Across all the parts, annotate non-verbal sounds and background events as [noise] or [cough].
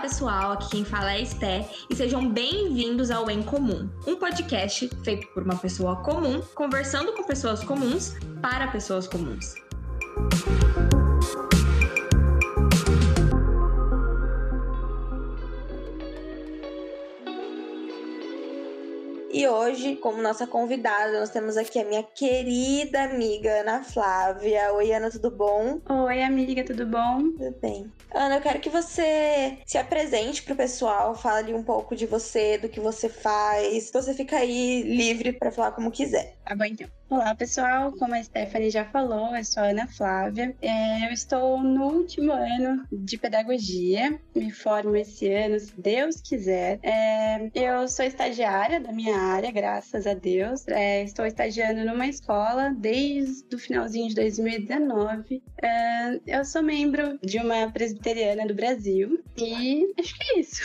pessoal, aqui quem fala é Esté e sejam bem-vindos ao Em Comum, um podcast feito por uma pessoa comum, conversando com pessoas comuns para pessoas comuns. Hoje, como nossa convidada, nós temos aqui a minha querida amiga Ana Flávia. Oi, Ana, tudo bom? Oi, amiga, tudo bom? Tudo bem. Ana, eu quero que você se apresente pro pessoal, fale um pouco de você, do que você faz. Você fica aí livre para falar como quiser. Tá bom, então. Olá, pessoal. Como a Stephanie já falou, eu sou a Ana Flávia. É, eu estou no último ano de pedagogia. Me formo esse ano, se Deus quiser. É, eu sou estagiária da minha área, graças a Deus. É, estou estagiando numa escola desde o finalzinho de 2019. É, eu sou membro de uma presbiteriana do Brasil e acho que é isso.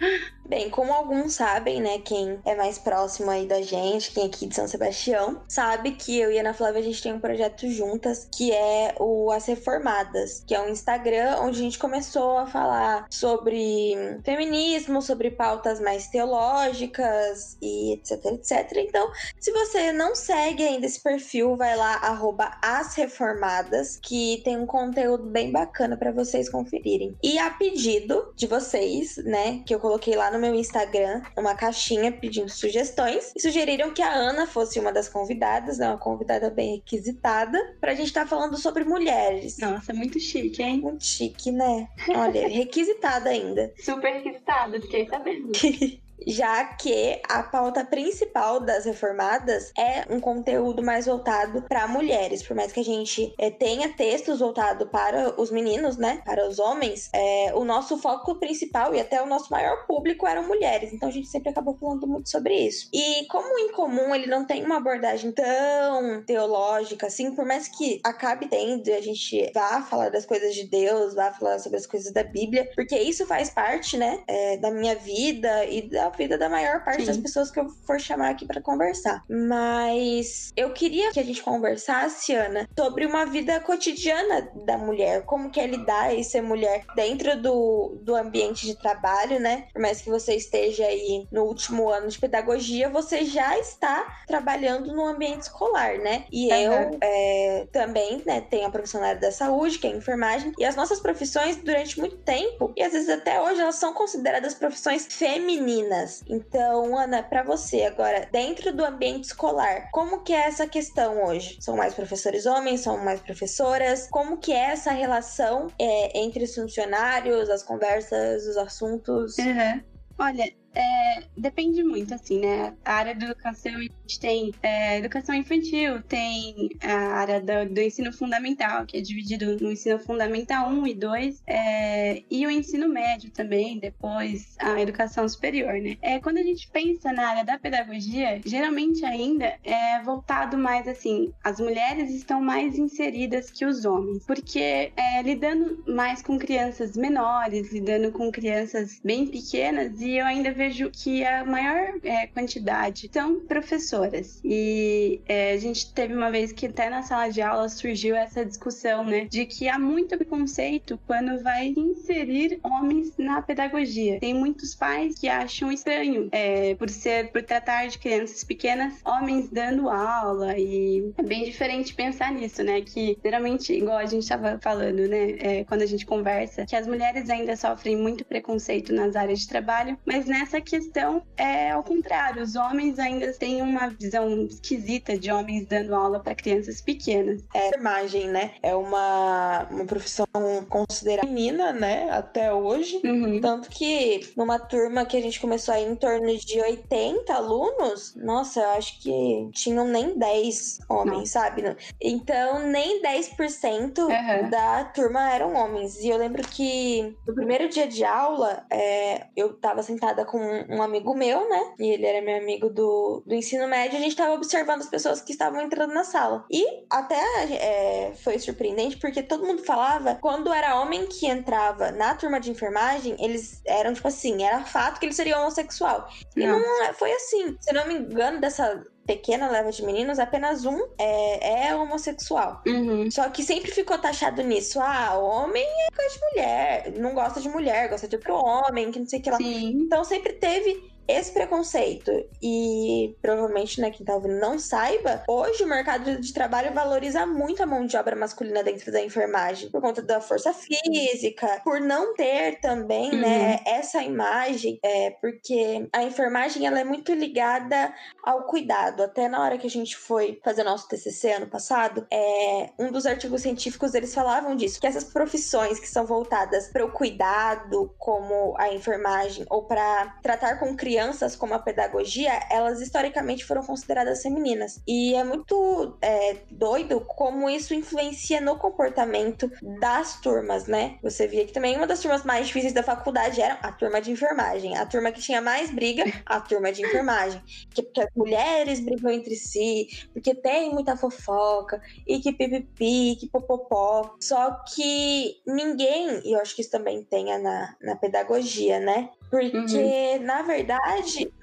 [laughs] Bem, como alguns sabem, né, quem é mais próximo aí da gente, quem é aqui de São Sebastião, sabe que eu e Ana Flávia a gente tem um projeto juntas que é o As Reformadas, que é um Instagram onde a gente começou a falar sobre feminismo, sobre pautas mais teológicas e etc, etc. Então, se você não segue ainda esse perfil, vai lá arroba As Reformadas, que tem um conteúdo bem bacana para vocês conferirem. E a pedido de vocês, né, que eu coloquei lá no meu Instagram uma caixinha pedindo sugestões e sugeriram que a Ana fosse uma das convidadas, né, uma convidada bem requisitada, pra gente estar tá falando sobre mulheres. Nossa, muito chique, hein? Muito chique, né? Olha, [laughs] requisitada ainda. Super requisitada, fiquei sabendo. [laughs] já que a pauta principal das reformadas é um conteúdo mais voltado para mulheres. Por mais que a gente é, tenha textos voltados para os meninos, né, para os homens, é, o nosso foco principal e até o nosso maior público eram mulheres. Então a gente sempre acabou falando muito sobre isso. E como em comum ele não tem uma abordagem tão teológica assim, por mais que acabe tendo e a gente vá falar das coisas de Deus, vá falar sobre as coisas da Bíblia, porque isso faz parte, né, é, da minha vida e da vida da maior parte Sim. das pessoas que eu for chamar aqui para conversar. Mas eu queria que a gente conversasse, Ana, sobre uma vida cotidiana da mulher, como que é lidar e ser mulher dentro do, do ambiente de trabalho, né? Por mais que você esteja aí no último ano de pedagogia, você já está trabalhando no ambiente escolar, né? E uhum. eu é, também, né, tenho a profissional da saúde, que é a enfermagem, e as nossas profissões, durante muito tempo, e às vezes até hoje, elas são consideradas profissões femininas. Então, Ana, para você agora, dentro do ambiente escolar, como que é essa questão hoje? São mais professores homens, são mais professoras? Como que é essa relação é, entre os funcionários, as conversas, os assuntos? Uhum. Olha, é, depende muito, assim, né? A área da educação, a gente tem é, educação infantil, tem a área do, do, ensino fundamental, que é dividido no ensino fundamental 1 e 2, é, e o ensino médio também, depois a educação superior, né? É, quando a gente pensa na área da pedagogia, geralmente ainda é voltado mais assim, as mulheres estão mais inseridas que os homens, porque é, lidando mais com crianças menores, lidando com crianças bem pequenas, e eu ainda vejo vejo que a maior é, quantidade são professoras. E é, a gente teve uma vez que até na sala de aula surgiu essa discussão, né? De que há muito preconceito quando vai inserir homens na pedagogia. Tem muitos pais que acham estranho é, por ser, por tratar de crianças pequenas, homens dando aula. E é bem diferente pensar nisso, né? Que geralmente, igual a gente estava falando, né? É, quando a gente conversa, que as mulheres ainda sofrem muito preconceito nas áreas de trabalho, mas nessa essa questão é ao contrário. Os homens ainda têm uma visão esquisita de homens dando aula para crianças pequenas. É, enfermagem, né? É uma, uma profissão considerada menina, né? Até hoje. Uhum. Tanto que numa turma que a gente começou aí em torno de 80 alunos, nossa, eu acho que tinham nem 10 homens, Não. sabe? Então, nem 10% uhum. da turma eram homens. E eu lembro que no primeiro dia de aula, é, eu tava sentada com um, um, amigo meu, né? E ele era meu amigo do, do ensino médio. A gente tava observando as pessoas que estavam entrando na sala. E até é, foi surpreendente porque todo mundo falava quando era homem que entrava na turma de enfermagem, eles eram tipo assim, era fato que ele seria homossexual. E não, não é, foi assim. Se não me engano, dessa pequena leva de meninos, apenas um é, é homossexual. Uhum. Só que sempre ficou taxado nisso. Ah, homem é coisa de mulher, não gosta de mulher, gosta de outro homem, que não sei o que lá. Sim. Então sempre teve esse preconceito e provavelmente, né, quem tá ouvindo não saiba, hoje o mercado de trabalho valoriza muito a mão de obra masculina dentro da enfermagem, por conta da força física, por não ter também, né, Uhum. né, essa imagem, é, porque a enfermagem ela é muito ligada ao cuidado. Até na hora que a gente foi fazer nosso TCC ano passado, é, um dos artigos científicos eles falavam disso, que essas profissões que são voltadas para o cuidado, como a enfermagem, ou para tratar com crianças, como a pedagogia, elas historicamente foram consideradas femininas. E é muito é, doido como isso influencia no comportamento das turmas, né? Você via que também uma das turmas mais difíceis da faculdade era a turma de enfermagem. A turma que tinha mais briga, a turma de enfermagem. Que, porque as mulheres brigam entre si, porque tem muita fofoca, e que pipipi, que popopó. Só que ninguém, e eu acho que isso também tenha na, na pedagogia, né? Porque, na verdade,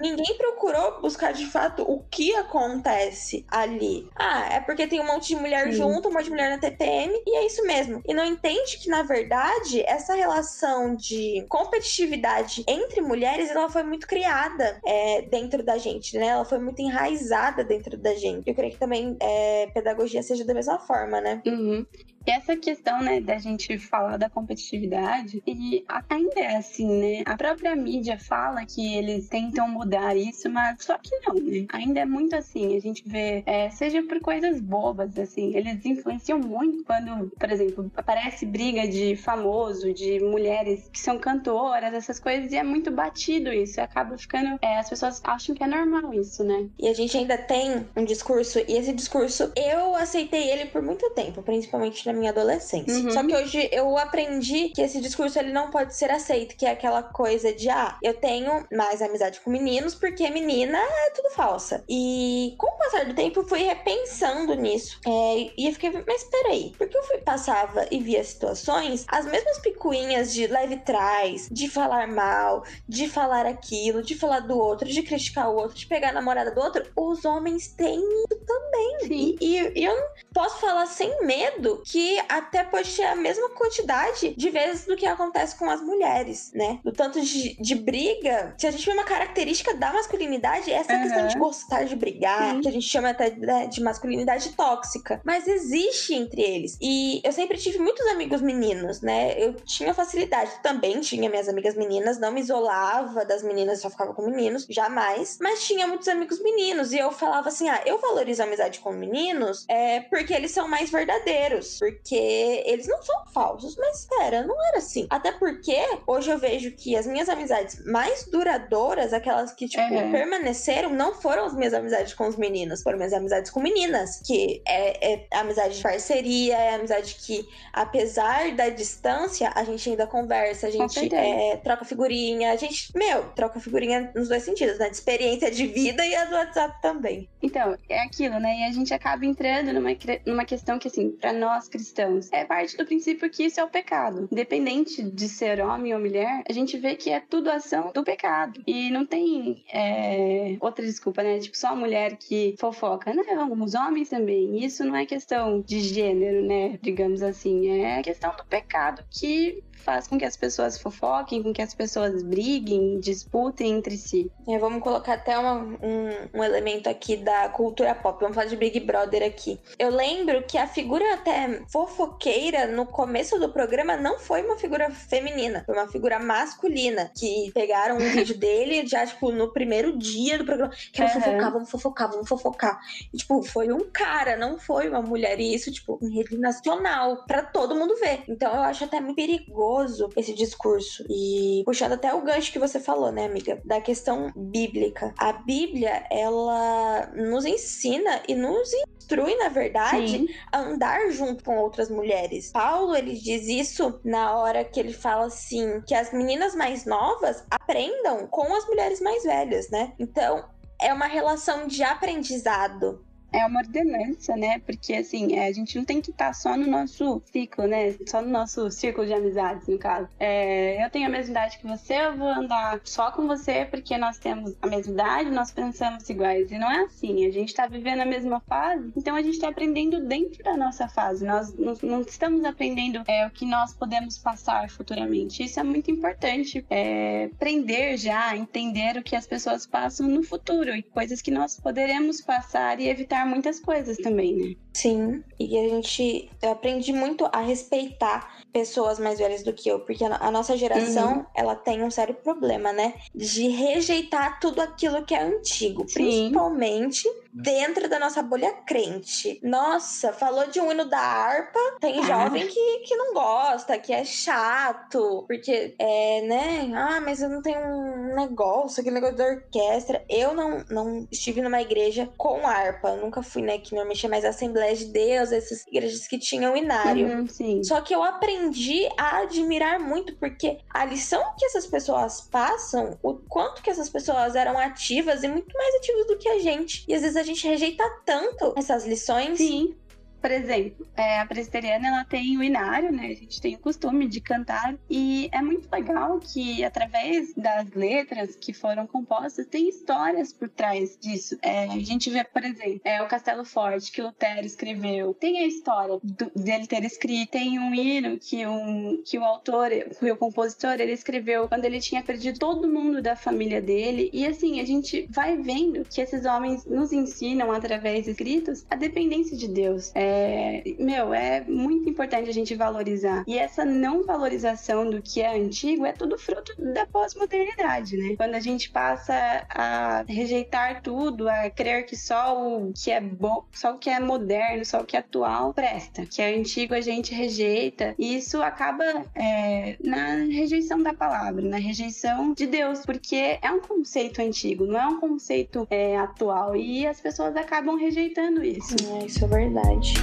ninguém procurou buscar de fato o que acontece ali. Ah, é porque tem um monte de mulher Sim. junto, um monte de mulher na TPM, e é isso mesmo. E não entende que, na verdade, essa relação de competitividade entre mulheres, ela foi muito criada é, dentro da gente, né? Ela foi muito enraizada dentro da gente. Eu creio que também é, pedagogia seja da mesma forma, né? Uhum. Essa questão, né, da gente falar da competitividade, e ainda é assim, né? A própria mídia fala que eles tentam mudar isso, mas só que não, né? Ainda é muito assim. A gente vê, é, seja por coisas bobas, assim, eles influenciam muito quando, por exemplo, aparece briga de famoso, de mulheres que são cantoras, essas coisas, e é muito batido isso. Acaba ficando. é, as pessoas acham que é normal isso, né? E a gente ainda tem um discurso, e esse discurso eu aceitei ele por muito tempo, principalmente na minha adolescência. Uhum. Só que hoje eu aprendi que esse discurso ele não pode ser aceito, que é aquela coisa de ah, eu tenho mais amizade com meninos porque menina é tudo falsa. E com o passar do tempo eu fui repensando nisso. É, e eu fiquei, mas peraí, porque eu fui, passava e via situações, as mesmas picuinhas de leve trás, de falar mal, de falar aquilo, de falar do outro, de criticar o outro, de pegar a namorada do outro, os homens têm isso também. Sim. E, e eu posso falar sem medo que até pode ter a mesma quantidade de vezes do que acontece com as mulheres, né? Do tanto de, de briga. Se a gente vê uma característica da masculinidade, essa Aham. questão de gostar de brigar, Sim. que a gente chama até né, de masculinidade tóxica. Mas existe entre eles. E eu sempre tive muitos amigos meninos, né? Eu tinha facilidade. Também tinha minhas amigas meninas, não me isolava das meninas, só ficava com meninos, jamais. Mas tinha muitos amigos meninos. E eu falava assim: ah, eu valorizo a amizade com meninos é, porque eles são mais verdadeiros. Porque eles não são falsos. Mas, pera, não era assim. Até porque hoje eu vejo que as minhas amizades mais duradouras, aquelas que, tipo, Uhum. permaneceram, não foram as minhas amizades com os meninos, foram minhas amizades com meninas. Que é, é amizade de parceria, é amizade que, apesar da distância, a gente ainda conversa, a gente é, troca figurinha, a gente, meu, troca figurinha nos dois sentidos, né? De experiência de vida e a do WhatsApp também. Então, é aquilo, né? E a gente acaba entrando numa, numa questão que, assim, pra nós cristãos, é parte do princípio que isso é o pecado. Independente de ser homem ou mulher, a gente vê que é tudo ação do pecado. E não tem é, outra desculpa, né? Tipo, só a mulher que fofoca. Não, os homens também. Isso não é questão de gênero, né? Digamos assim. É questão do pecado que faz com que as pessoas fofoquem, com que as pessoas briguem, disputem entre si. É, vamos colocar até uma- um, um elemento aqui da cultura pop. Vamos falar de Big Brother aqui. Eu lembro que a figura até fofoqueira no começo do programa não foi uma figura feminina, foi uma figura masculina. Que pegaram um vídeo [laughs] dele já, tipo, no primeiro dia do programa. Que vamos Aham. fofocar, vamos fofocar, vamos fofocar. E, tipo, foi um cara, não foi uma mulher. E isso, tipo, em rede nacional, pra todo mundo ver. Então eu acho até muito perigoso esse discurso. E puxando até o gancho que você falou, né, amiga? Da questão bíblica. A Bíblia, ela nos ensina e nos instrui, na verdade, Sim. a andar junto com outras mulheres. Paulo, ele diz isso na hora que ele fala assim, que as meninas mais novas aprendam com as mulheres mais velhas, né? Então, é uma relação de aprendizado. É uma ordenança, né? Porque assim, é, a gente não tem que estar só no nosso ciclo, né? Só no nosso círculo de amizades, no caso. É, eu tenho a mesma idade que você, eu vou andar só com você porque nós temos a mesma idade, nós pensamos iguais. E não é assim. A gente tá vivendo a mesma fase, então a gente tá aprendendo dentro da nossa fase. Nós não, não estamos aprendendo é, o que nós podemos passar futuramente. Isso é muito importante. É, aprender já, entender o que as pessoas passam no futuro e coisas que nós poderemos passar e evitar muitas coisas também, né? Sim, e a gente eu aprendi muito a respeitar pessoas mais velhas do que eu, porque a nossa geração, uhum. ela tem um sério problema, né? De rejeitar tudo aquilo que é antigo, Sim. principalmente dentro da nossa bolha crente. Nossa, falou de um hino da harpa, tem ah. jovem que, que não gosta, que é chato, porque é, né? Ah, mas eu não tenho um negócio, aquele negócio da orquestra. Eu não, não estive numa igreja com harpa, nunca fui, né? Que normalmente é mais Assembleia de Deus, essas igrejas que tinham inário. Uhum, Só que eu aprendi a admirar muito, porque a lição que essas pessoas passam, o quanto que essas pessoas eram ativas e muito mais ativas do que a gente. E às vezes a gente rejeita tanto essas lições. Sim. Por exemplo, é, a presbiteriana ela tem o inário, né? A gente tem o costume de cantar e é muito legal que através das letras que foram compostas tem histórias por trás disso. É, a gente vê, por exemplo, é o Castelo Forte que Lutero escreveu. Tem a história do, dele ter escrito. Tem um hino que, um, que o autor, o compositor, ele escreveu quando ele tinha perdido todo mundo da família dele. E assim, a gente vai vendo que esses homens nos ensinam através de escritos a dependência de Deus. É, é, meu, é muito importante a gente valorizar. E essa não valorização do que é antigo é tudo fruto da pós-modernidade, né? Quando a gente passa a rejeitar tudo, a crer que só o que é bom, só o que é moderno, só o que é atual presta, que é antigo a gente rejeita, e isso acaba é, na rejeição da palavra, na rejeição de Deus, porque é um conceito antigo, não é um conceito é, atual, e as pessoas acabam rejeitando isso. É, isso é verdade.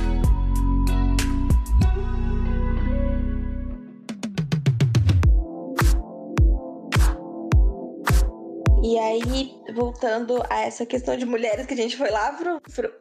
E aí, voltando a essa questão de mulheres que a gente foi lá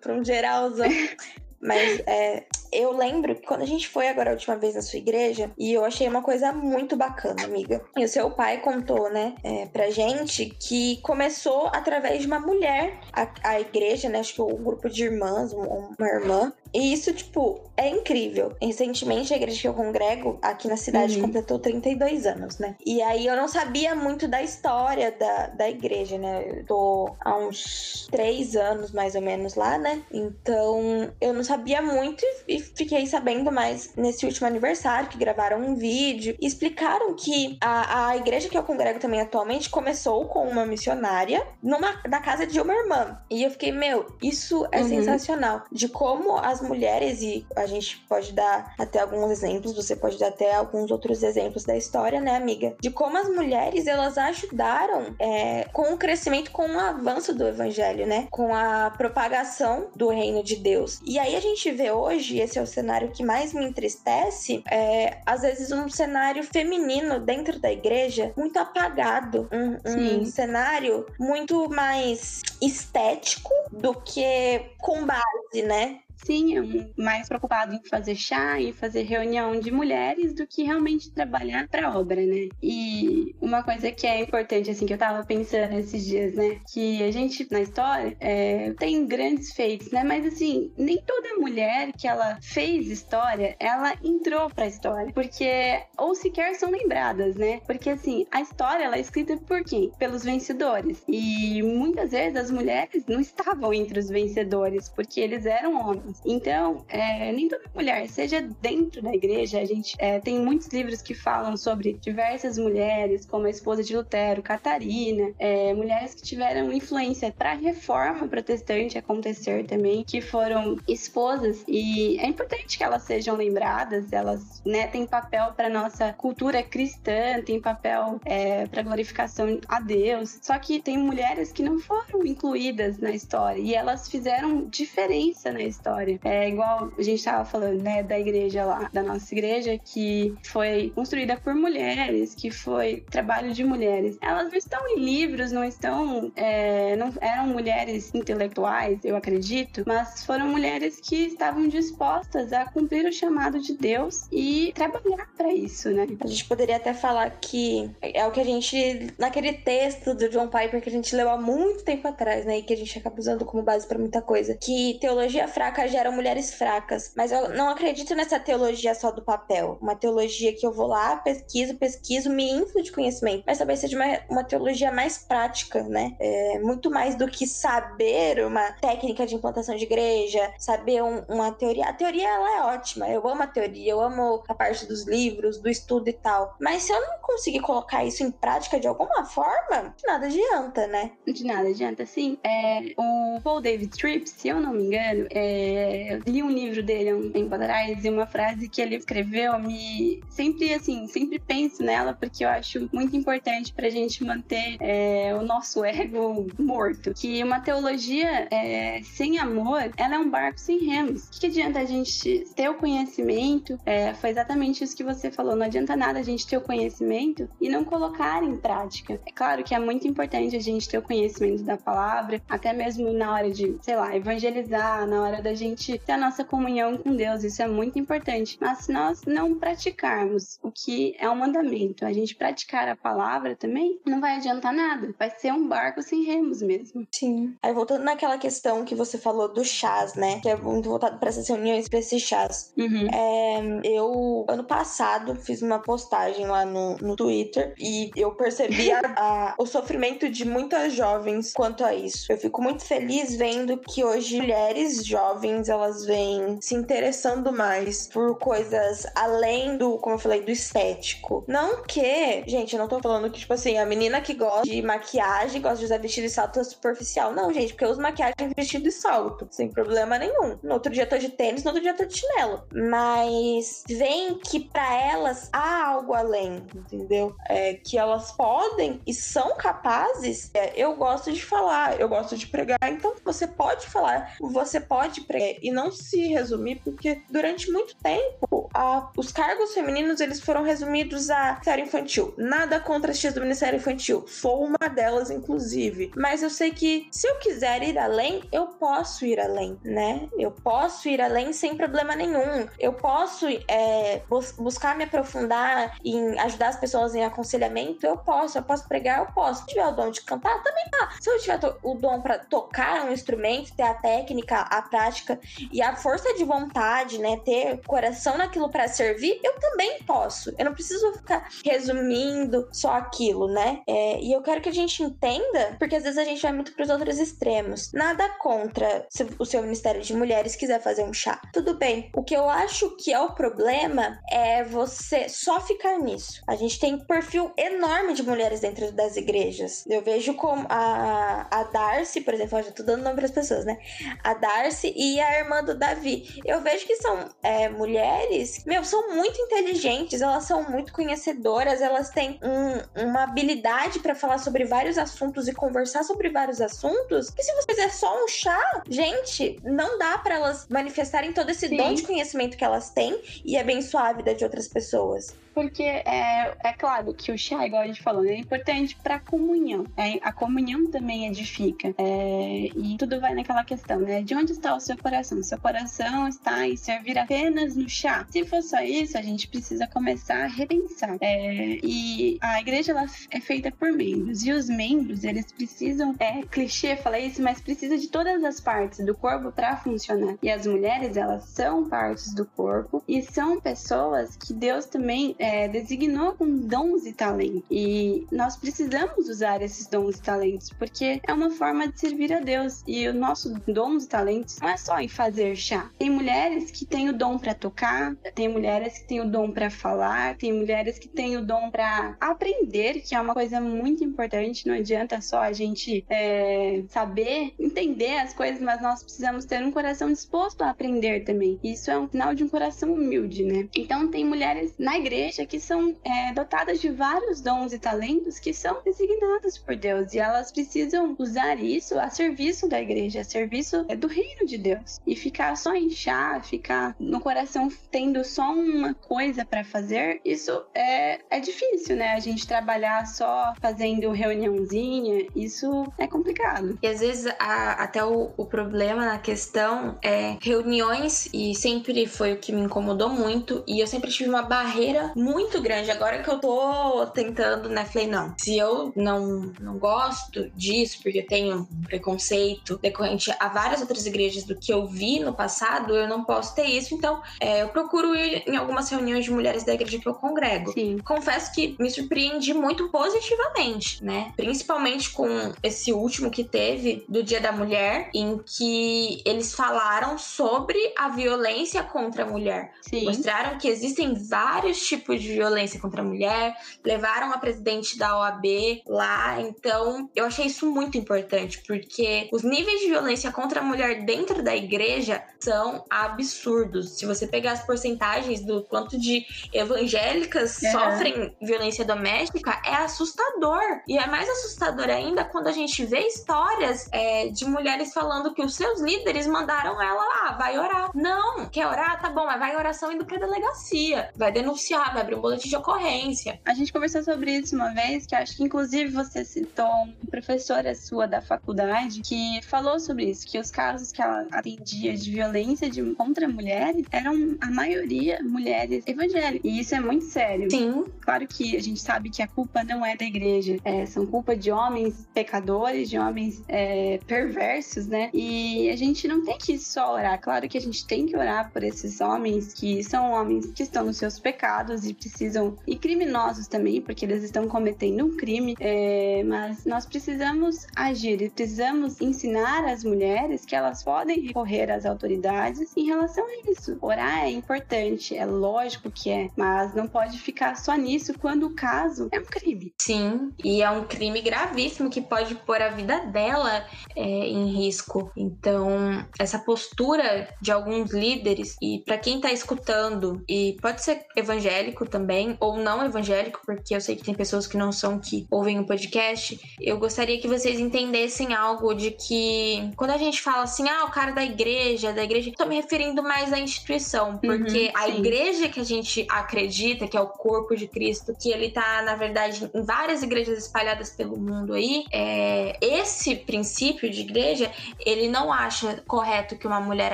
para um geralzão. [laughs] Mas é, eu lembro que quando a gente foi agora a última vez na sua igreja, e eu achei uma coisa muito bacana, amiga. E o seu pai contou, né, é, pra gente que começou através de uma mulher a, a igreja, né? Acho que o um grupo de irmãs, uma irmã, e isso, tipo, é incrível. Recentemente, a igreja que eu congrego aqui na cidade uhum. completou 32 anos, né? E aí eu não sabia muito da história da, da igreja, né? Eu tô há uns três anos, mais ou menos, lá, né? Então, eu não sabia muito e, e fiquei sabendo mais nesse último aniversário, que gravaram um vídeo e explicaram que a, a igreja que eu congrego também atualmente começou com uma missionária numa, na casa de uma irmã. E eu fiquei, meu, isso é uhum. sensacional. De como as mulheres, e a gente pode dar até alguns exemplos, você pode dar até alguns outros exemplos da história, né, amiga? De como as mulheres, elas ajudaram é, com o crescimento, com o avanço do evangelho, né? Com a propagação do reino de Deus. E aí a gente vê hoje, esse é o cenário que mais me entristece, é, às vezes um cenário feminino dentro da igreja muito apagado, um, um cenário muito mais estético do que com base, né? Sim, é mais preocupado em fazer chá e fazer reunião de mulheres do que realmente trabalhar para obra, né? E uma coisa que é importante, assim, que eu tava pensando esses dias, né? Que a gente, na história, é, tem grandes feitos, né? Mas, assim, nem toda mulher que ela fez história, ela entrou pra história. Porque, ou sequer são lembradas, né? Porque, assim, a história, ela é escrita por quem? Pelos vencedores. E muitas vezes as mulheres não estavam entre os vencedores, porque eles eram homens. Então, é, nem toda mulher, seja dentro da igreja, a gente é, tem muitos livros que falam sobre diversas mulheres, como a esposa de Lutero, Catarina, é, mulheres que tiveram influência para a reforma protestante acontecer também, que foram esposas, e é importante que elas sejam lembradas, elas né, têm papel para nossa cultura cristã, têm papel é, para glorificação a Deus. Só que tem mulheres que não foram incluídas na história e elas fizeram diferença na história história. É igual a gente tava falando, né, da igreja lá, da nossa igreja, que foi construída por mulheres, que foi trabalho de mulheres. Elas não estão em livros, não estão. É, não eram mulheres intelectuais, eu acredito, mas foram mulheres que estavam dispostas a cumprir o chamado de Deus e trabalhar para isso, né? A gente poderia até falar que é o que a gente, naquele texto do John Piper que a gente leu há muito tempo atrás, né, e que a gente acaba usando como base para muita coisa, que teologia fraca gera mulheres fracas. Mas eu não acredito nessa teologia só do papel, uma teologia que eu vou lá, pesquiso, pesquiso, me inflo de conhecimento, mas talvez seja uma, uma teologia mais prática, né? É, muito mais do que saber uma técnica de implantação de igreja, saber um, uma teoria. A teoria ela é ótima, eu amo a teoria, eu amo a parte dos livros, do estudo e tal. Mas se eu não conseguir colocar isso em prática de alguma forma, de nada adianta, né? De nada adianta, sim. É, o Paul David Tripp, se eu não me engano, é, eu li um livro dele um tempo atrás e uma frase que ele escreveu me sempre assim, sempre penso nela porque eu acho muito importante pra gente manter é, o nosso ego morto. Que uma teologia é, sem amor, ela é um barco sem remos. O que, que adianta a gente ter o conhecimento? É, foi exatamente isso que você falou. Não adianta nada a gente ter o conhecimento e não colocar em prática. É claro que é muito importante a gente ter o conhecimento da palavra, até mesmo na hora de, sei lá, evangelizar, na hora da gente ter a nossa comunhão com Deus. Isso é muito importante. Mas se nós não praticarmos o que é um mandamento, a gente praticar a palavra também, não vai adiantar nada. Vai ser um barco sem remos mesmo. Sim. Aí voltando naquela questão que você falou do chás, né? Que é muito voltado para essas reuniões, para esses chás. Uhum. É, eu, ano passado, fiz uma postagem lá no, no Twitter e eu percebi a, [laughs] a, o sofrimento de muitas jovens quanto a isso. Eu fico muito feliz vendo que hoje mulheres jovens elas vêm se interessando mais por coisas além do, como eu falei, do estético. Não que, gente, eu não tô falando que, tipo assim, a menina que gosta de maquiagem, gosta de usar vestido e salto é superficial. Não, gente, porque eu uso maquiagem, vestido e salto, sem problema nenhum. No outro dia tô de tênis, no outro dia tô de chinelo. Mas vem que para elas há algo além, entendeu? É, que elas podem e são capazes. É, eu gosto de falar, eu gosto de pregar, então você pode falar, você pode pregar e não se resumir, porque durante muito tempo a, os cargos femininos eles foram resumidos a série infantil. Nada contra as tias do Ministério Infantil, sou uma delas, inclusive. Mas eu sei que se eu quiser ir além, eu posso ir além, né? Eu posso ir além sem problema nenhum. Eu posso é, bus buscar me aprofundar em ajudar as pessoas em aconselhamento, eu posso. Eu posso pregar, eu posso. Se tiver o dom de cantar, também tá. Se eu tiver o dom para tocar um instrumento, ter a técnica, a prática e a força de vontade, né? Ter coração naquilo para servir, eu também posso. Eu não preciso ficar resumindo só aquilo, né? É, e eu quero que a gente entenda, porque às vezes a gente vai muito pros outros extremos. Nada contra se o seu Ministério de Mulheres quiser fazer um chá. Tudo bem. O que eu acho que é o problema é você só ficar nisso. A gente tem um perfil enorme de mulheres dentro das igrejas. Eu vejo como a, a Darcy, por exemplo, eu já tô dando nome para as pessoas, né? A Darcy e a irmã do Davi. Eu vejo que são é, mulheres, meu, são muito inteligentes, elas são muito conhecedoras, elas têm um, uma habilidade para falar sobre vários assuntos e conversar sobre vários assuntos. Que se você fizer só um chá, gente, não dá para elas manifestarem todo esse Sim. dom de conhecimento que elas têm e abençoar a vida de outras pessoas porque é, é claro que o chá, igual a gente falou, é importante para comunhão. É, a comunhão também edifica. É, e tudo vai naquela questão, né? De onde está o seu coração? Seu coração está em servir apenas no chá. Se for só isso, a gente precisa começar a repensar. É, e a igreja ela é feita por membros. E os membros, eles precisam, é clichê falar isso, mas precisa de todas as partes do corpo para funcionar. E as mulheres, elas são partes do corpo e são pessoas que Deus também é, designou com dons e talentos. E nós precisamos usar esses dons e talentos, porque é uma forma de servir a Deus. E o nosso dons e talentos não é só em fazer chá. Tem mulheres que têm o dom para tocar, tem mulheres que têm o dom para falar, tem mulheres que têm o dom para aprender, que é uma coisa muito importante. Não adianta só a gente é, saber, entender as coisas, mas nós precisamos ter um coração disposto a aprender também. Isso é um sinal de um coração humilde, né? Então tem mulheres na igreja igreja que são é, dotadas de vários dons e talentos que são designados por Deus e elas precisam usar isso a serviço da igreja, a serviço é, do reino de Deus. E ficar só em chá, ficar no coração tendo só uma coisa para fazer, isso é, é difícil, né? A gente trabalhar só fazendo reuniãozinha, isso é complicado. E às vezes a, até o, o problema na questão é reuniões, e sempre foi o que me incomodou muito, e eu sempre tive uma barreira muito grande. Agora que eu tô tentando, né? Falei, não, se eu não, não gosto disso, porque eu tenho um preconceito decorrente a várias outras igrejas do que eu vi no passado, eu não posso ter isso. Então, é, eu procuro ir em algumas reuniões de mulheres da igreja que eu congrego. Sim. Confesso que me surpreendi muito positivamente, né? Principalmente com esse último que teve do Dia da Mulher, em que eles falaram sobre a violência contra a mulher. Sim. Mostraram que existem vários tipos de violência contra a mulher, levaram a presidente da OAB lá. Então, eu achei isso muito importante, porque os níveis de violência contra a mulher dentro da igreja são absurdos. Se você pegar as porcentagens do quanto de evangélicas Uhum. sofrem violência doméstica, é assustador. E é mais assustador ainda quando a gente vê histórias é, de mulheres falando que os seus líderes mandaram ela, ah, vai orar. Não, quer orar? Tá bom, mas vai oração indo pra delegacia. Vai denunciar, vai abrir um boletim de ocorrência. A gente conversou sobre isso uma vez, que acho que inclusive você citou uma professora sua da faculdade que falou sobre isso, que os casos que ela atendia de violência de, contra mulheres eram a maioria mulheres evangélicas. E isso é muito sério. Sim, Claro que a gente sabe que a culpa não é da igreja, é, são culpa de homens pecadores, de homens é, perversos, né? E a gente não tem que só orar. Claro que a gente tem que orar por esses homens que são homens que estão nos seus pecados e precisam. e criminosos também, porque eles estão cometendo um crime. é, mas nós precisamos agir e precisamos ensinar as mulheres que elas podem recorrer às autoridades em relação a isso. Orar é importante, é lógico que é, mas não pode ficar só nisso quando o caso é um crime. sim. E é um crime gravíssimo que pode pôr a vida dela é, em risco. Então, essa postura de alguns líderes, e para quem tá escutando, e pode ser evangélico também, ou não evangélico, porque eu sei que tem pessoas que não são que ouvem o podcast, eu gostaria que vocês entendessem algo de que quando a gente fala assim, ah, o cara da igreja, da igreja, tô me referindo mais à instituição, porque a sim. igreja que a gente acredita que é o corpo de Cristo, que ele tá, na verdade, em várias igrejas espalhadas pelo mundo aí, é, esse princípio de igreja, ele não acha correto que uma mulher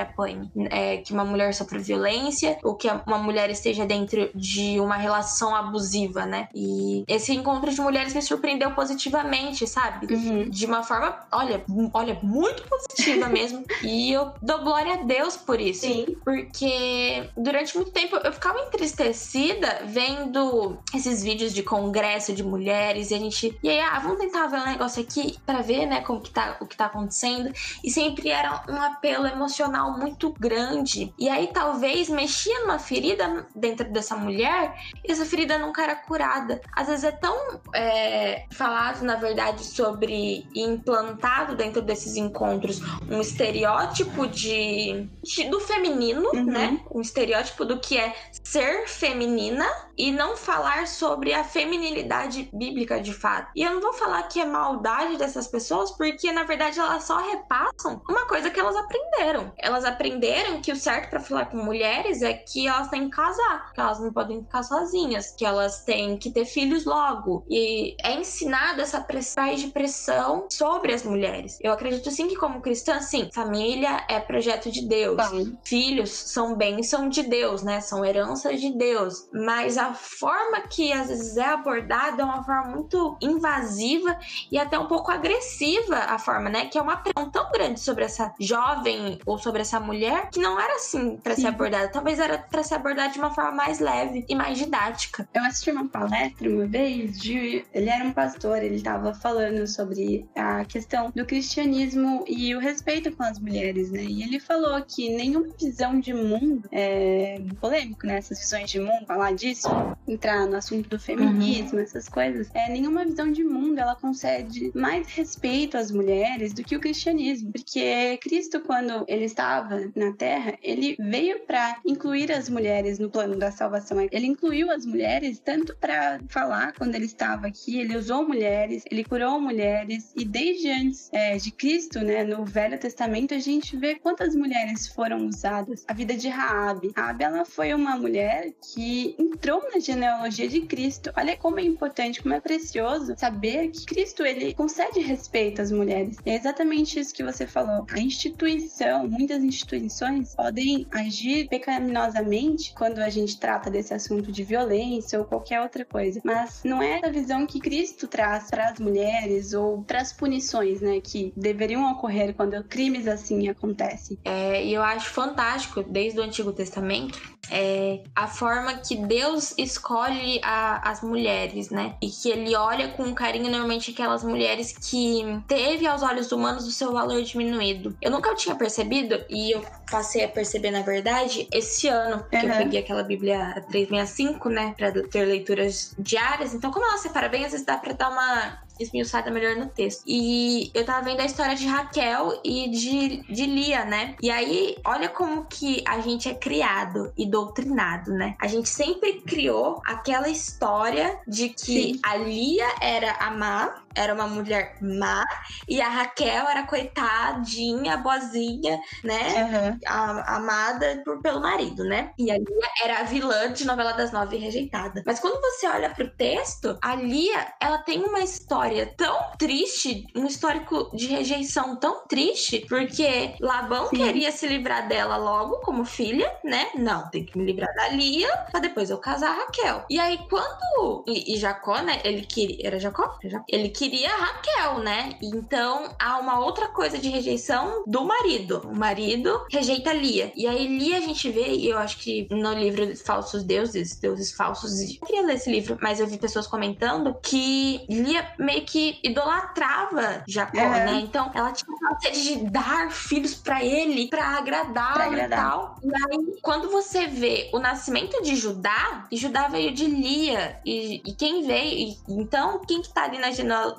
apanhe, é, que uma mulher sofra violência, ou que uma mulher esteja dentro de uma relação abusiva, né? E esse encontro de mulheres me surpreendeu positivamente, sabe? Uhum. De uma forma, olha, olha, muito positiva [laughs] mesmo. e eu dou glória a Deus por isso. Sim. Porque durante muito tempo eu ficava entristecida vendo esses vídeos de congresso de mulheres e a gente. E aí, ah, vamos tentar ver um negócio aqui pra ver, né, como que tá, o que tá acontecendo. E sempre era um apelo emocional muito grande. E aí talvez mexia numa ferida dentro dessa mulher e essa ferida nunca era curada. Às vezes é tão é, falado, na verdade, sobre e implantado dentro desses encontros um estereótipo de, de- do feminino, Uhum. né? Um estereótipo do que é ser feminina e não falar sobre a feminilidade bíblica de fato. E eu não vou falar que é maldade dessas pessoas, porque na verdade elas só repassam uma coisa que elas aprenderam. Elas aprenderam que o certo para falar com mulheres é que elas têm que casar, que elas não podem ficar sozinhas, que elas têm que ter filhos logo. E é ensinada essa pressão de pressão sobre as mulheres. Eu acredito sim que como cristã, sim, família é projeto de Deus. Filhos são bênção de Deus, né? São de Deus. Mas a forma que às vezes é abordada é uma forma muito invasiva e até um pouco agressiva a forma, né? Que é uma pressão tão grande sobre essa jovem ou sobre essa mulher que não era assim pra Sim. ser abordada. Talvez era pra ser abordada de uma forma mais leve e mais didática. Eu assisti uma palestra uma vez de. Ele era um pastor, ele estava falando sobre a questão do cristianismo e o respeito com as mulheres, né? E ele falou que nenhuma visão de mundo é polêmico, né? Essas visões de mundo, falar disso, entrar no assunto do feminismo, essas coisas. É, nenhuma visão de mundo ela concede mais respeito às mulheres do que o cristianismo, porque Cristo, quando ele estava na Terra, ele veio para incluir as mulheres no plano da salvação. Ele incluiu as mulheres tanto para falar quando ele estava aqui, ele usou mulheres, ele curou mulheres e desde antes é, de Cristo, né, no Velho Testamento, a gente vê quantas mulheres foram usadas. A vida de Raabe. Raabe, ela foi uma mulher que entrou na genealogia de Cristo. Olha como é importante, como é precioso saber que Cristo ele concede respeito às mulheres. É exatamente isso que você falou. A instituição, muitas instituições podem agir pecaminosamente quando a gente trata desse assunto de violência ou qualquer outra coisa. Mas não é a visão que Cristo traz para as mulheres ou para as punições, né, que deveriam ocorrer quando crimes assim acontecem. É, e eu acho fantástico, desde o Antigo Testamento, é, a forma que Deus escolhe a, as mulheres, né? E que ele olha com carinho normalmente aquelas mulheres que teve aos olhos humanos o seu valor diminuído. Eu nunca tinha percebido, e eu passei a perceber, na verdade, esse ano, que uhum. eu peguei aquela Bíblia 365, né? Pra ter leituras diárias. Então, como ela separa bem, às vezes dá pra dar uma esmiuçada melhor no texto. E eu tava vendo a história de Raquel e de, de Lia, né? E aí, olha como que a gente é criado e doutrinado, né? A gente sempre criou aquela história de que Sim. a Lia era a má era uma mulher má e a Raquel era coitadinha, boazinha, né? Uhum. A, amada por, pelo marido, né? E a Lia era a vilã de novela das nove rejeitada. Mas quando você olha pro texto, a Lia, ela tem uma história tão triste, um histórico de rejeição tão triste, porque Labão Sim. queria se livrar dela logo como filha, né? Não, tem que me livrar da Lia pra depois eu casar a Raquel. E aí quando e, e Jacó, né? Ele queria era Jacó? Ele queria queria Raquel, né? Então há uma outra coisa de rejeição do marido. O marido rejeita Lia. E aí Lia a gente vê, e eu acho que no livro Falsos Deuses, Deuses Falsos, eu queria ler esse livro, mas eu vi pessoas comentando que Lia meio que idolatrava Jacó, uhum. né? Então ela tinha a sede de dar filhos para ele, para agradar e tal. E aí, quando você vê o nascimento de Judá, e Judá veio de Lia, e, e quem veio, e, então quem que tá ali na genealogia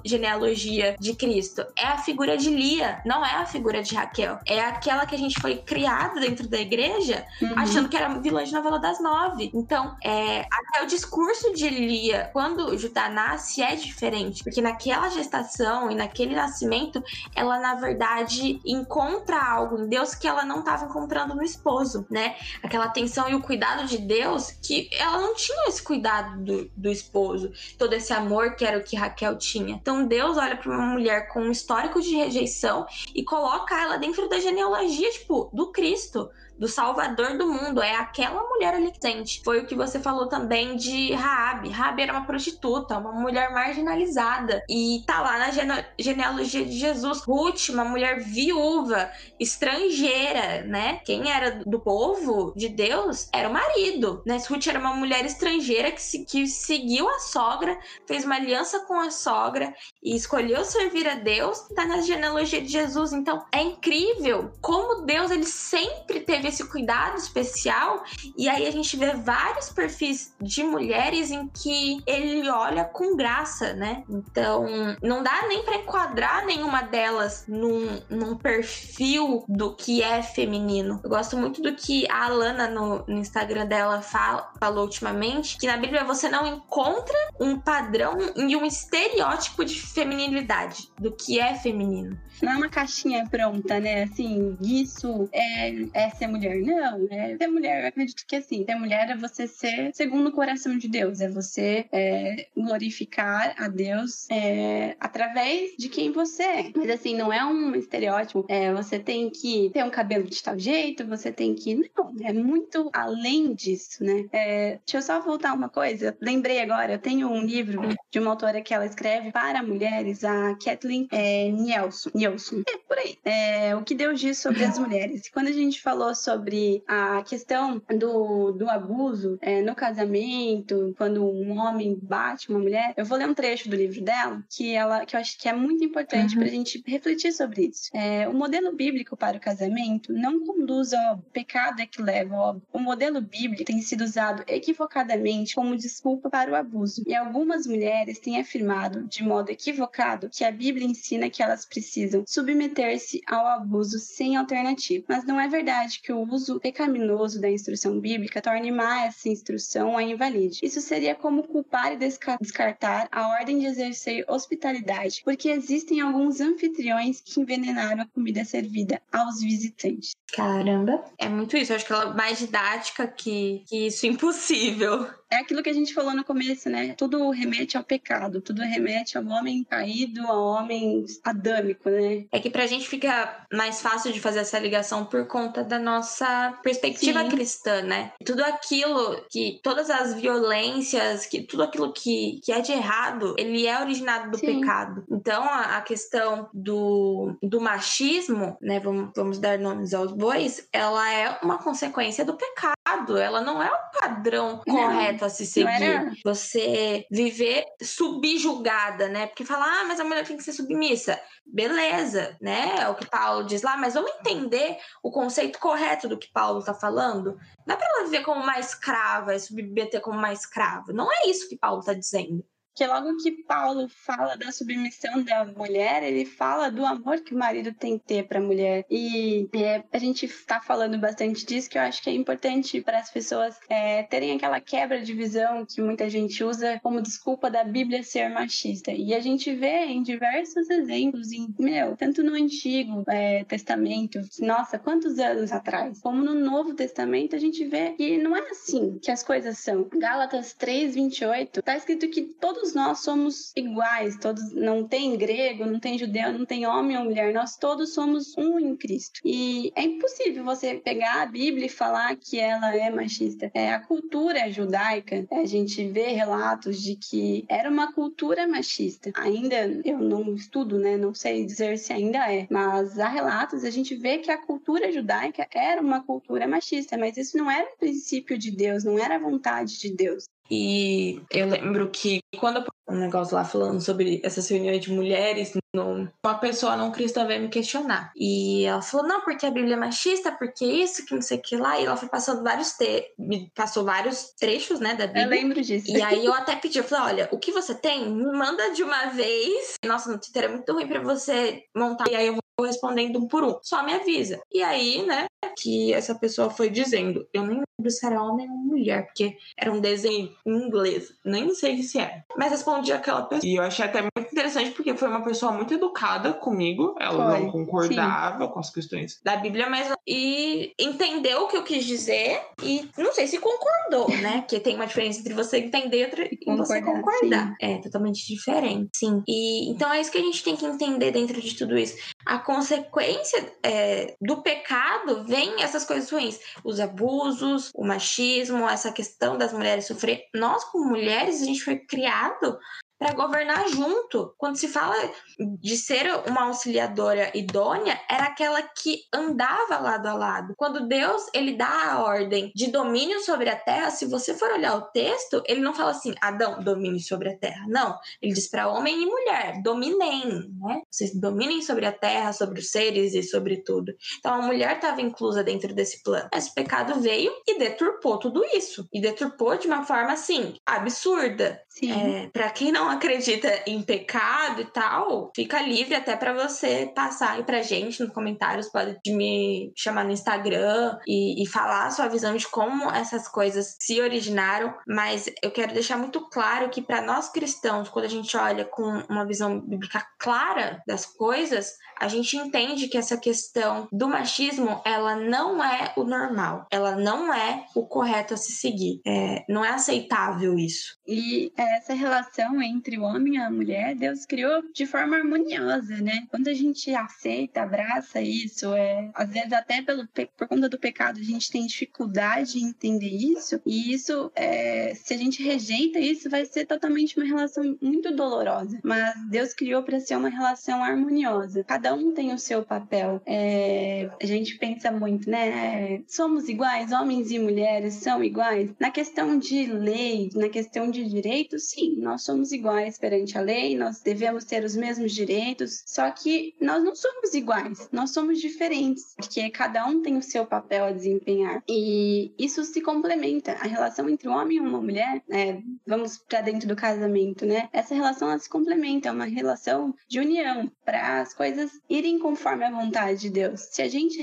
de Cristo? É a figura de Lia, não é a figura de Raquel. É aquela que a gente foi criada dentro da igreja uhum. achando que era vilã de novela das nove. Então, é, até o discurso de Lia, quando Judá nasce, é diferente. Porque naquela gestação e naquele nascimento, ela, na verdade, encontra algo em Deus que ela não estava encontrando no esposo, né? Aquela atenção e o cuidado de Deus que ela não tinha esse cuidado do, do esposo, todo esse amor que era o que Raquel tinha. Então, Deus olha para uma mulher com um histórico de rejeição e coloca ela dentro da genealogia, tipo, do Cristo do Salvador do mundo. É aquela mulher ali que sente. Foi o que você falou também de Raabe. Raabe era uma prostituta, uma mulher marginalizada. E tá lá na gene genealogia de Jesus. Ruth, uma mulher viúva, estrangeira, né? Quem era do povo de Deus era o marido, né? Ruth era uma mulher estrangeira que, se, que seguiu a sogra, fez uma aliança com a sogra e escolheu servir a Deus. Tá na genealogia de Jesus. Então é incrível como Deus ele sempre teve teve esse cuidado especial. E aí a gente vê vários perfis de mulheres em que ele olha com graça, né? Então, não dá nem para enquadrar nenhuma delas num, num perfil do que é feminino. Eu gosto muito do que a Alana no, no Instagram dela fala, falou ultimamente, que na Bíblia você não encontra um padrão e um estereótipo de feminilidade, do que é feminino. Não é uma caixinha pronta, né? Assim, isso é, é ser mulher. Não, é ser mulher. Eu acredito que assim, ser mulher é você ser segundo o coração de Deus, é você é, glorificar a Deus é, através de quem você é. Mas assim, não é um estereótipo. É, você tem que ter um cabelo de tal jeito, você tem que. Não, é muito além disso, né? É, deixa eu só voltar uma coisa. Lembrei agora, eu tenho um livro de uma autora que ela escreve para mulheres, a Kathleen é, Nielsen. Nielsen. É por aí. É, o que Deus diz sobre as mulheres. Quando a gente falou sobre a questão do, do abuso é, no casamento, quando um homem bate uma mulher, eu vou ler um trecho do livro dela que ela que eu acho que é muito importante uhum. para a gente refletir sobre isso. É, o modelo bíblico para o casamento não conduz ao pecado é que leva ao O modelo bíblico tem sido usado equivocadamente como desculpa para o abuso. E algumas mulheres têm afirmado, de modo modo equivocado que a Bíblia ensina que elas precisam submeter-se ao abuso sem alternativa. Mas não é verdade que o uso pecaminoso da instrução bíblica torne má essa instrução a invalide. Isso seria como culpar e descartar a ordem de exercer hospitalidade, porque existem alguns anfitriões que envenenaram a comida servida aos visitantes. Caramba, é muito isso. Eu acho que ela é mais didática que, que isso impossível. É aquilo que a gente falou no começo, né? Tudo remete ao pecado, tudo remete ao homem caído, ao homem adâmico, né? É que pra gente fica mais fácil de fazer essa ligação por conta da nossa perspectiva Sim. cristã, né? Tudo aquilo que, todas as violências, que tudo aquilo que, que é de errado, ele é originado do Sim. pecado. Então, a, a, questão do, do machismo, né? Vamos, vamos dar nomes aos bois, ela é uma consequência do pecado. Ela não é o padrão não. correto a se seguir. Você viver subjugada, né? Porque falar, ah, mas a mulher tem que ser submissa. Beleza, né? É o que Paulo diz lá, mas vamos entender o conceito correto do que Paulo está falando. Não é para ela viver como uma escrava e submeter como uma escrava. Não é isso que Paulo está dizendo que logo que Paulo fala da submissão da mulher, ele fala do amor que o marido tem que ter para a mulher. E é, a gente está falando bastante disso, que eu acho que é importante para as pessoas é, terem aquela quebra de visão que muita gente usa como desculpa da Bíblia ser machista. E a gente vê em diversos exemplos, em, meu, tanto no Antigo é, Testamento, nossa, quantos anos atrás, como no Novo Testamento, a gente vê que não é assim que as coisas são. Gálatas 3, 28, tá escrito que todos todos nós somos iguais, todos não tem grego, não tem judeu, não tem homem ou mulher, nós todos somos um em Cristo. E é impossível você pegar a Bíblia e falar que ela é machista. É a cultura judaica, a gente vê relatos de que era uma cultura machista. Ainda eu não estudo, né, não sei dizer se ainda é, mas há relatos a gente vê que a cultura judaica era uma cultura machista, mas isso não era o princípio de Deus, não era a vontade de Deus. E eu lembro que quando um negócio lá falando sobre essas reuniões de mulheres, uma pessoa não cristã veio me questionar. E ela falou: não, porque a Bíblia é machista, porque isso, que não sei o que lá. E ela foi passando vários te me passou vários trechos, né, da Bíblia. Eu lembro disso. E aí eu até pedi, eu falei: olha, o que você tem, me manda de uma vez. Nossa, no Twitter é muito ruim pra você montar. E aí eu vou respondendo um por um. Só me avisa. E aí, né, que essa pessoa foi dizendo. Eu nem lembro se era homem ou mulher, porque era um desenho em inglês. Nem sei se é. Mas respondi aquela pessoa. E eu achei até muito interessante, porque foi uma pessoa muito educada comigo. Ela foi. não concordava Sim. com as questões da Bíblia, mas. E entendeu o que eu quis dizer. E não sei se concordou, né? Porque tem uma diferença entre você entender e, e você concordar. Sim. É totalmente diferente. Sim. E então é isso que a gente tem que entender dentro de tudo isso. A consequência é, do pecado vem essas coisas ruins. Os abusos, o machismo, essa questão das mulheres sofrer. Nós, como mulheres, a gente foi criado para governar junto. Quando se fala de ser uma auxiliadora idônea, era aquela que andava lado a lado. Quando Deus ele dá a ordem de domínio sobre a terra, se você for olhar o texto, ele não fala assim, Adão, domine sobre a terra. Não, ele diz para homem e mulher, dominem, né? Vocês dominem sobre a terra, sobre os seres e sobre tudo. Então a mulher estava inclusa dentro desse plano. Mas o pecado veio e deturpou tudo isso. E deturpou de uma forma assim, absurda. É, para quem não acredita em pecado e tal, fica livre até para você passar aí pra gente nos comentários, pode me chamar no Instagram e, e falar a sua visão de como essas coisas se originaram, mas eu quero deixar muito claro que para nós cristãos, quando a gente olha com uma visão bíblica clara das coisas, a gente entende que essa questão do machismo, ela não é o normal, ela não é o correto a se seguir. É, não é aceitável isso. E essa relação entre o homem e a mulher, Deus criou de forma harmoniosa, né? Quando a gente aceita, abraça isso, é, às vezes até pelo, por conta do pecado a gente tem dificuldade em entender isso, e isso, é, se a gente rejeita isso, vai ser totalmente uma relação muito dolorosa. Mas Deus criou para ser uma relação harmoniosa. Cada um tem o seu papel. É, a gente pensa muito, né? Somos iguais, homens e mulheres são iguais. Na questão de lei, na questão de direito, sim, nós somos iguais iguais perante a lei, nós devemos ter os mesmos direitos, só que nós não somos iguais, nós somos diferentes, porque cada um tem o seu papel a desempenhar. E isso se complementa. A relação entre um homem e uma mulher, né, vamos para dentro do casamento, né? Essa relação ela se complementa, é uma relação de união para as coisas irem conforme a vontade de Deus. Se a gente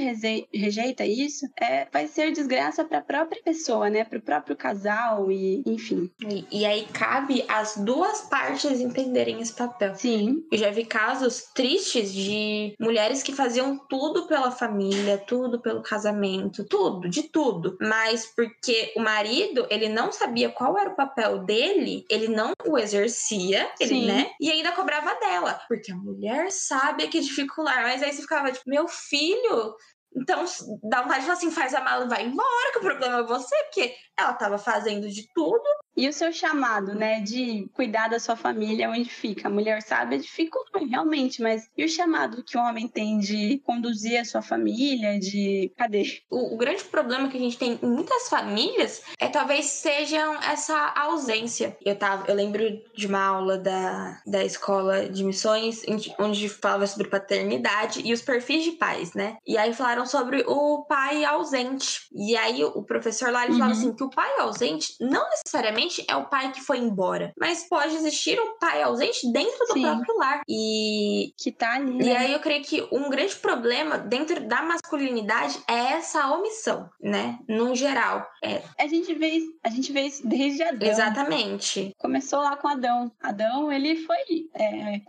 rejeita isso, é, vai ser desgraça para a própria pessoa, né? Para o próprio casal e enfim. E, e aí cabe as duas partes entenderem esse papel. Sim. Eu já vi casos tristes de mulheres que faziam tudo pela família, tudo pelo casamento, tudo, de tudo. Mas porque o marido, ele não sabia qual era o papel dele, ele não o exercia, ele, né? E ainda cobrava dela. Porque a mulher sabe que dificular. Mas aí você ficava tipo, meu filho, então, dá vontade de falar assim, faz a mala e vai embora, que o problema é você, porque ela estava fazendo de tudo e o seu chamado, né, de cuidar da sua família, onde fica? A mulher sabe, dificulta realmente, mas e o chamado que o homem tem de conduzir a sua família, de. Cadê? O, o grande problema que a gente tem em muitas famílias é talvez sejam essa ausência. Eu, tava, eu lembro de uma aula da, da escola de missões, onde falava sobre paternidade e os perfis de pais, né? E aí falaram sobre o pai ausente. E aí o professor lá ele uhum. falava assim: que o pai ausente não necessariamente necessariamente é o pai que foi embora, mas pode existir um pai ausente dentro do Sim. próprio lar. E que tá ali. Né? E aí eu creio que um grande problema dentro da masculinidade é essa omissão, né? No geral. É... A gente vê isso, a gente vê isso desde Adão. Exatamente. Começou lá com Adão. Adão, ele foi é, é,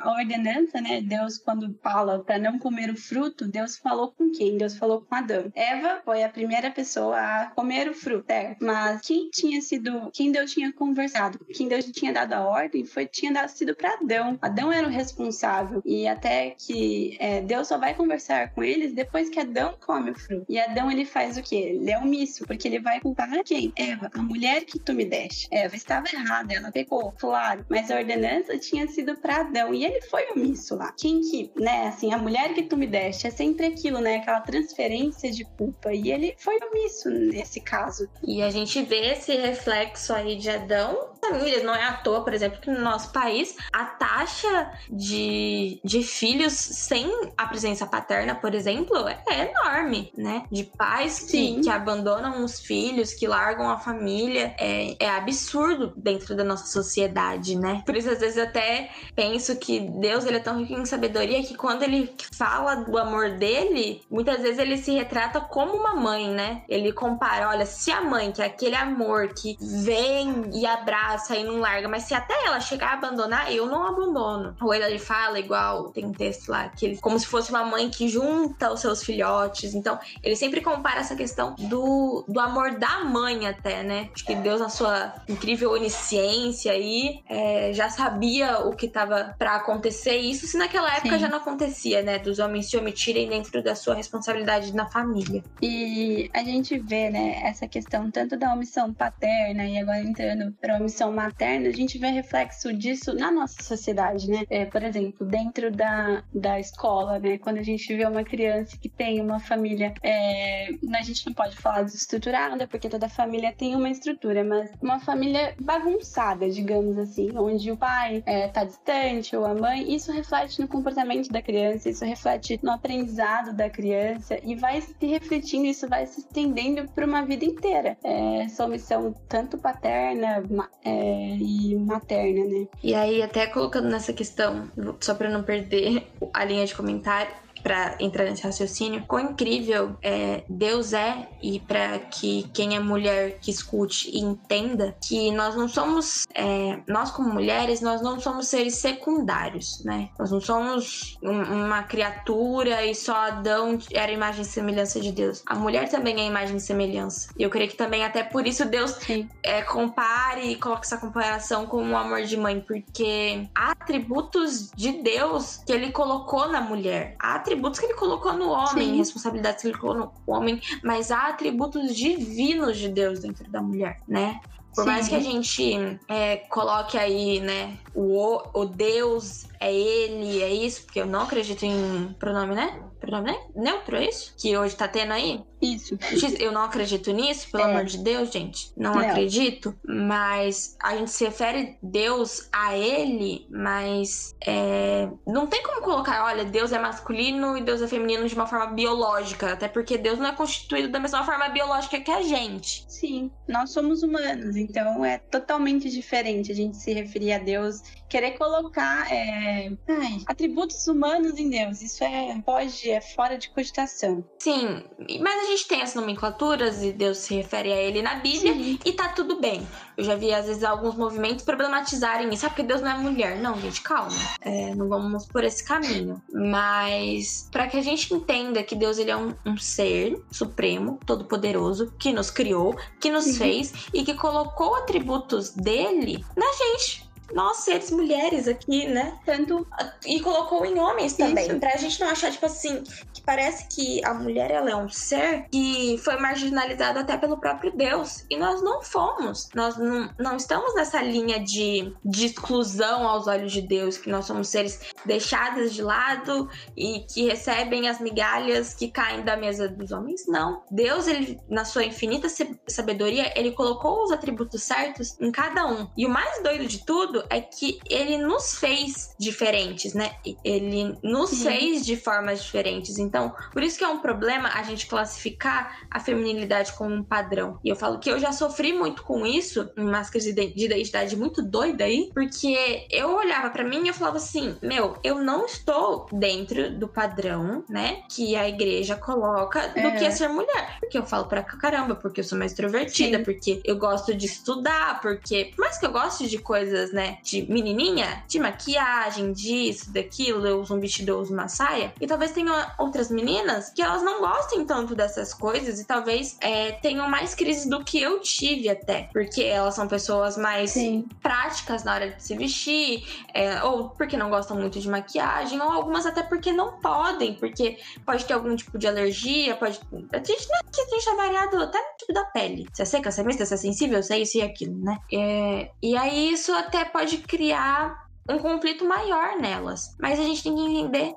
a ordenança, né? Deus quando fala para não comer o fruto, Deus falou com quem? Deus falou com Adão. Eva foi a primeira pessoa a comer o fruto, certo? Mas quem tinha sido quem Deus tinha conversado, quem Deus tinha dado a ordem foi tinha dado, sido para Adão. Adão era o responsável e até que é, Deus só vai conversar com eles depois que Adão come o fruto. E Adão ele faz o que? Ele é omisso porque ele vai culpar quem? Eva, a mulher que tu me deste. Eva estava errada, ela pecou, claro, mas a ordenança tinha sido para Adão e ele foi omisso lá. Quem que, né? Assim, a mulher que tu me deste é sempre aquilo, né? Aquela transferência de culpa e ele foi omisso nesse caso. E a gente vê esse reflexo sexo aí de Adão. Famílias, não é à toa, por exemplo, que no nosso país a taxa de, de filhos sem a presença paterna, por exemplo, é, enorme, né? De pais que, que, abandonam os filhos, que largam a família. É, é absurdo dentro da nossa sociedade, né? Por isso, às vezes, eu até penso que Deus ele é tão rico em sabedoria que quando ele fala do amor dele, muitas vezes ele se retrata como uma mãe, né? Ele compara, olha, se a mãe, que é aquele amor que vem e abraça e não larga, mas se até ela chegar a abandonar, eu não abandono. Ou ele fala igual, tem um texto lá, que ele, como se fosse uma mãe que junta os seus filhotes. Então, ele sempre compara essa questão do, do amor da mãe até, né? Acho que Deus, na sua incrível onisciência aí, é, já sabia o que tava para acontecer. Isso se naquela época Sim. já não acontecia, né? Dos homens se omitirem dentro da sua responsabilidade na família. E a gente vê, né, essa questão tanto da omissão paterna e agora entrando para a omissão materna, a gente vê reflexo disso na nossa sociedade, né? É, por exemplo, dentro da, da escola, né? Quando a gente vê uma criança que tem uma família, é, a gente não pode falar desestruturada, porque toda família tem uma estrutura, mas uma família bagunçada, digamos assim, onde o pai é, tá distante ou a mãe, isso reflete no comportamento da criança, isso reflete no aprendizado da criança e vai se refletindo, isso vai se estendendo para uma vida inteira. É, essa omissão tanto paterna é, e materna, né? E aí, até colocando nessa questão, só para não perder a linha de comentário, para entrar nesse raciocínio, quão incrível é, Deus é e para que quem é mulher que escute e entenda que nós não somos, é, nós como mulheres, nós não somos seres secundários, né? Nós não somos um, uma criatura e só Adão era imagem e semelhança de Deus. A mulher também é imagem e semelhança. E eu creio que também até por isso Deus é, compare e coloca essa comparação com o amor de mãe, porque há atributos de Deus que ele colocou na mulher. Há atributos que ele colocou no homem, Sim. responsabilidades que ele colocou no homem, mas há atributos divinos de Deus dentro da mulher, né? Por Sim. mais que a gente é, coloque aí, né, o, o Deus é ele, é isso, porque eu não acredito em pronome, né? Pronome né? neutro, é isso? Que hoje tá tendo aí? Isso. Eu não acredito nisso, pelo é. amor de Deus, gente. Não, não, acredito. Mas a gente se refere Deus a ele, mas é... não tem como colocar, olha, Deus é masculino e Deus é feminino de uma forma biológica. Até porque Deus não é constituído da mesma forma biológica que a gente. Sim, nós somos humanos, então é totalmente diferente a gente se referir a Deus, querer colocar é... Ai, atributos humanos em Deus. Isso é pode, é fora de cogitação. Sim, mas a gente tem as nomenclaturas e Deus se refere a ele na Bíblia Sim. e tá tudo bem. Eu já vi, às vezes, alguns movimentos problematizarem isso. Ah, porque Deus não é mulher. Não, gente, calma. É, não vamos por esse caminho. Mas, para que a gente entenda que Deus ele é um, um ser supremo, todo-poderoso, que nos criou, que nos uhum. fez e que colocou atributos dele na gente nós seres mulheres aqui, né? Tanto e colocou em homens também, Isso. pra gente não achar tipo assim, que parece que a mulher ela é um ser que foi marginalizado até pelo próprio Deus e nós não fomos. Nós não, não estamos nessa linha de, de exclusão aos olhos de Deus, que nós somos seres deixados de lado e que recebem as migalhas que caem da mesa dos homens. Não. Deus, ele na sua infinita sabedoria, ele colocou os atributos certos em cada um. E o mais doido de tudo é que ele nos fez diferentes, né? Ele nos Sim. fez de formas diferentes. Então, por isso que é um problema a gente classificar a feminilidade como um padrão. E eu falo que eu já sofri muito com isso, umas crises de identidade muito doida aí, porque eu olhava para mim e eu falava assim: meu, eu não estou dentro do padrão, né? Que a igreja coloca do que é ser mulher. Porque eu falo pra caramba, porque eu sou mais extrovertida, Sim. porque eu gosto de estudar, porque, por mais que eu goste de coisas, né? De menininha, de maquiagem, disso, daquilo, eu uso um vestido, eu uso uma saia. E talvez tenham outras meninas que elas não gostem tanto dessas coisas e talvez é, tenham mais crise do que eu tive até. Porque elas são pessoas mais Sim. práticas na hora de se vestir, é, ou porque não gostam muito de maquiagem, ou algumas até porque não podem, porque pode ter algum tipo de alergia, pode. A gente, né, que a gente é variado até no tipo da pele. Se é seca, se é mista, se é sensível, se é isso e aquilo, né? É, e aí isso até pode criar um conflito maior nelas. Mas a gente tem que entender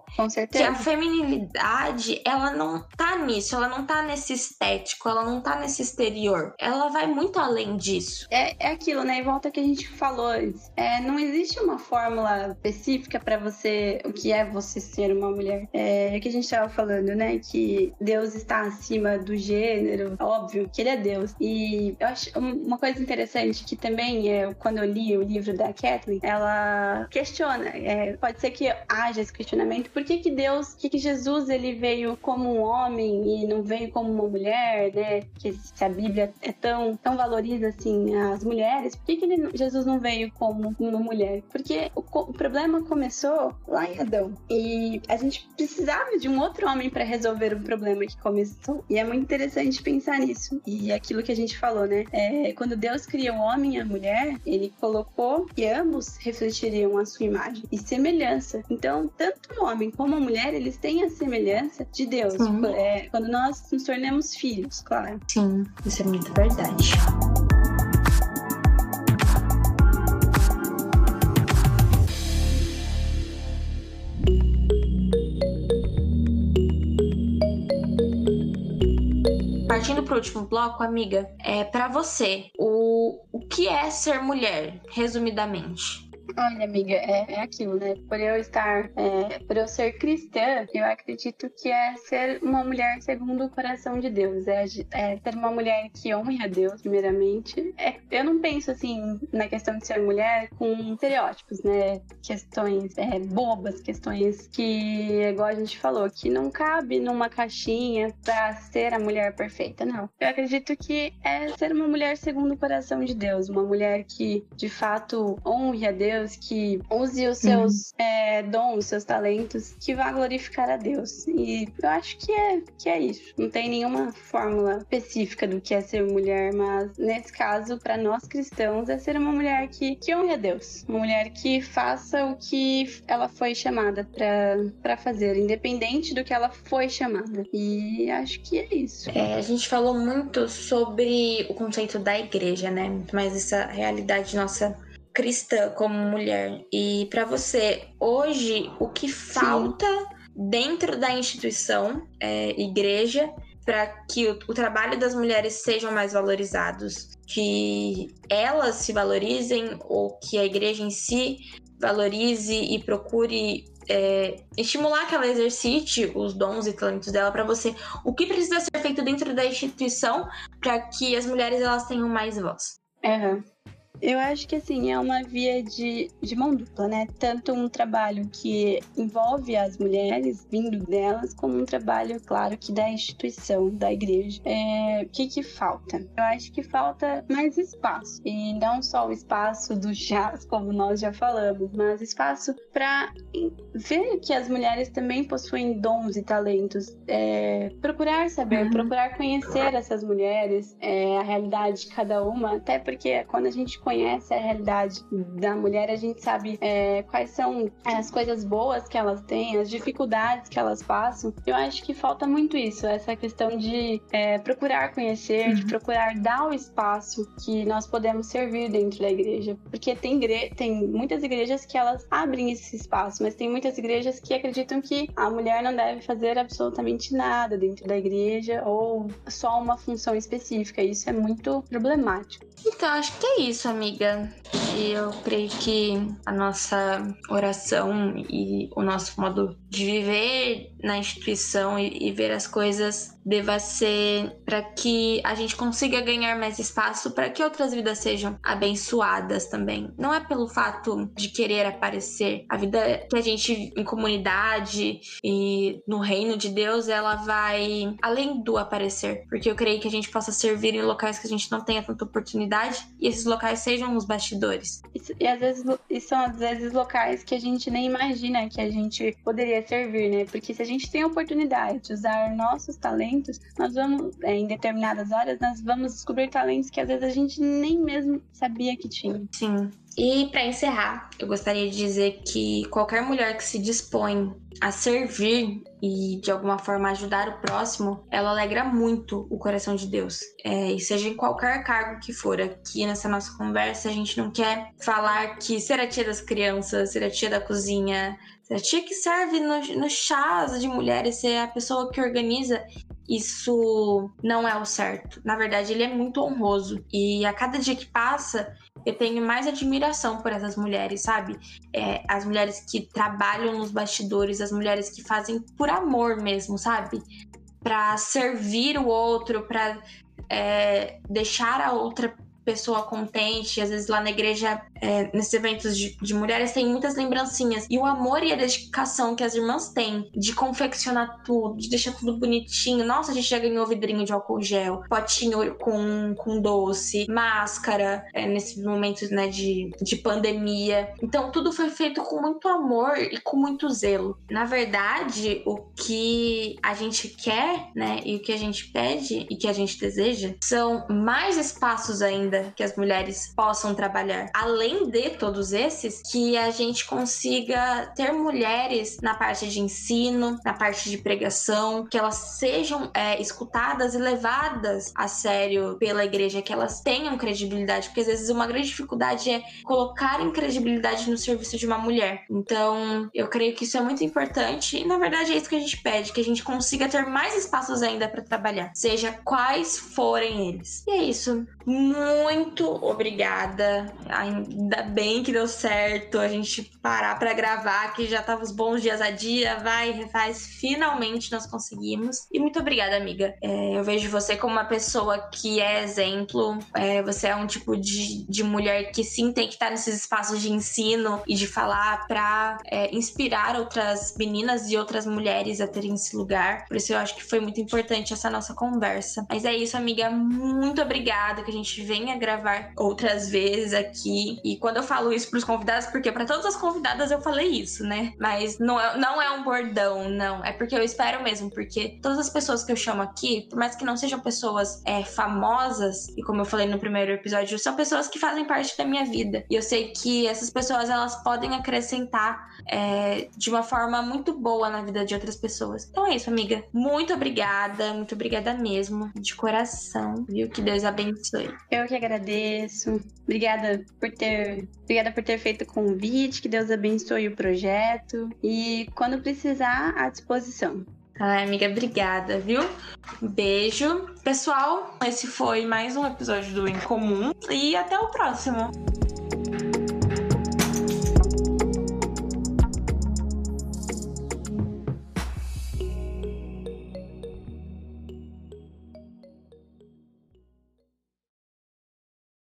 que a feminilidade, ela não tá nisso, ela não tá nesse estético, ela não tá nesse exterior. Ela vai muito além disso. É, é aquilo, né? E volta que a gente falou antes. É, não existe uma fórmula específica para você, o que é você ser uma mulher. É, é que a gente tava falando, né? Que Deus está acima do gênero, óbvio que ele é Deus. E eu acho uma coisa interessante que também, é, quando eu li o livro da Kathleen, ela questiona. É, pode ser que haja esse questionamento. Por que, que Deus, que, que Jesus ele veio como um homem e não veio como uma mulher, né? Que se a Bíblia é tão, tão valoriza assim as mulheres, por que, que ele, Jesus não veio como uma mulher? Porque o, o problema começou lá em Adão. E a gente precisava de um outro homem para resolver o problema que começou. E é muito interessante pensar nisso. E aquilo que a gente falou, né? É, quando Deus criou o homem e a mulher, ele colocou que ambos refletiriam criam a sua imagem e semelhança. Então, tanto o homem como a mulher, eles têm a semelhança de Deus. É, quando nós nos tornamos filhos, claro. Sim, isso é muito verdade. partindo para o último bloco, amiga, é para você o, o que é ser mulher, resumidamente? Olha, amiga, é, é aquilo, né? Por eu estar, é, por eu ser cristã, eu acredito que é ser uma mulher segundo o coração de Deus. É, é ser uma mulher que honre a Deus, primeiramente. É, eu não penso, assim, na questão de ser mulher com estereótipos, né? Questões é, bobas, questões que, igual a gente falou, que não cabe numa caixinha pra ser a mulher perfeita, não. Eu acredito que é ser uma mulher segundo o coração de Deus, uma mulher que, de fato, honre a Deus Deus, que use os seus uhum. é, dons, seus talentos, que vá glorificar a Deus. E eu acho que é, que é isso. Não tem nenhuma fórmula específica do que é ser mulher, mas nesse caso, para nós cristãos, é ser uma mulher que, que honre a Deus. Uma mulher que faça o que ela foi chamada para fazer, independente do que ela foi chamada. E acho que é isso. É, a gente falou muito sobre o conceito da igreja, né? Mais essa realidade nossa cristã, como mulher. E para você, hoje, o que falta Sim. dentro da instituição, é, igreja, para que o, o, trabalho das mulheres sejam mais valorizados, que elas se valorizem ou que a igreja em si valorize e procure é, estimular que ela exercite os dons e talentos dela para você. O que precisa ser feito dentro da instituição para que as mulheres elas tenham mais voz? Uhum. Eu acho que assim, é uma via de, de mão dupla, né? Tanto um trabalho que envolve as mulheres, vindo delas, como um trabalho, claro, que da instituição, da igreja. É, o que que falta? Eu acho que falta mais espaço. E não só o espaço do jazz, [laughs] como nós já falamos, mas espaço para ver que as mulheres também possuem dons e talentos. É, procurar saber, uhum. procurar conhecer essas mulheres, é, a realidade de cada uma, até porque quando a gente conhece a realidade da mulher, a gente sabe é, quais são as coisas boas que elas têm, as dificuldades que elas passam. Eu acho que falta muito isso, essa questão de é, procurar conhecer, uhum. de procurar dar o espaço que nós podemos servir dentro da igreja. Porque tem, igre tem muitas igrejas que elas abrem esse espaço, mas tem muitas igrejas que acreditam que a mulher não deve fazer absolutamente nada dentro da igreja ou só uma função específica. Isso é muito problemático. Então, acho que é isso, amiga. E eu creio que a nossa oração e o nosso modo de viver na instituição e, e ver as coisas deva ser para que a gente consiga ganhar mais espaço para que outras vidas sejam abençoadas também. Não é pelo fato de querer aparecer. A vida que a gente em comunidade e no reino de Deus, ela vai além do aparecer, porque eu creio que a gente possa servir em locais que a gente não tenha tanta oportunidade e esses locais sejam os bastidores. E às vezes e são às vezes locais que a gente nem imagina que a gente poderia servir, né? Porque se a gente tem a oportunidade de usar nossos talentos, nós vamos, é, em determinadas áreas, nós vamos descobrir talentos que às vezes a gente nem mesmo sabia que tinha. Sim. E para encerrar, eu gostaria de dizer que qualquer mulher que se dispõe a servir e de alguma forma ajudar o próximo, ela alegra muito o coração de Deus. É, e seja em qualquer cargo que for, aqui nessa nossa conversa, a gente não quer falar que ser a tia das crianças, ser a tia da cozinha, ser a tia que serve no, no chás de mulheres, ser a pessoa que organiza isso não é o certo. Na verdade, ele é muito honroso. E a cada dia que passa, eu tenho mais admiração por essas mulheres, sabe? É, as mulheres que trabalham nos bastidores, as mulheres que fazem por amor mesmo, sabe? Para servir o outro, para é, deixar a outra pessoa contente. Às vezes lá na igreja, é, nesses eventos de, de, mulheres, tem muitas lembrancinhas. E o amor e a dedicação que as irmãs têm de confeccionar tudo, de deixar tudo bonitinho. Nossa, a gente já ganhou vidrinho de álcool gel, potinho com, com doce, máscara, é, nesses momentos né, de, de pandemia. Então tudo foi feito com muito amor e com muito zelo. Na verdade, o que a gente quer, né, e o que a gente pede e que a gente deseja são mais espaços ainda que as mulheres possam trabalhar. Além de todos esses, que a gente consiga ter mulheres na parte de ensino, na parte de pregação, que elas sejam é, escutadas e levadas a sério pela igreja, que elas tenham credibilidade, porque às vezes uma grande dificuldade é colocar em credibilidade no serviço de uma mulher. Então, eu creio que isso é muito importante e na verdade é isso que a gente pede, que a gente consiga ter mais espaços ainda para trabalhar, seja quais forem eles. E é isso. Muito obrigada. Ainda bem que deu certo a gente parar para gravar, que já tava os bons dias a dia. Vai, refaz. Finalmente nós conseguimos. E muito obrigada, amiga. É, eu vejo você como uma pessoa que é exemplo. É, você é um tipo de, de mulher que sim tem que estar nesses espaços de ensino e de falar para é, inspirar outras meninas e outras mulheres a terem esse lugar. Por isso eu acho que foi muito importante essa nossa conversa. Mas é isso, amiga. Muito obrigada que a gente venha gravar outras vezes aqui. E quando eu falo isso pros convidados, porque para todas as convidadas eu falei isso, né? Mas não é, não é um bordão, não. É porque eu espero mesmo, porque todas as pessoas que eu chamo aqui, por mais que não sejam pessoas é, famosas, e como eu falei no primeiro episódio, são pessoas que fazem parte da minha vida. E eu sei que essas pessoas elas podem acrescentar é, de uma forma muito boa na vida de outras pessoas. Então é isso, amiga. Muito obrigada, muito obrigada mesmo, de coração, viu? Que Deus abençoe. Eu que agradeço. Obrigada por ter obrigada por ter feito o convite, que Deus abençoe o projeto e quando precisar, à disposição. Ai, amiga, obrigada, viu? Beijo. Pessoal, esse foi mais um episódio do Em Comum e até o próximo.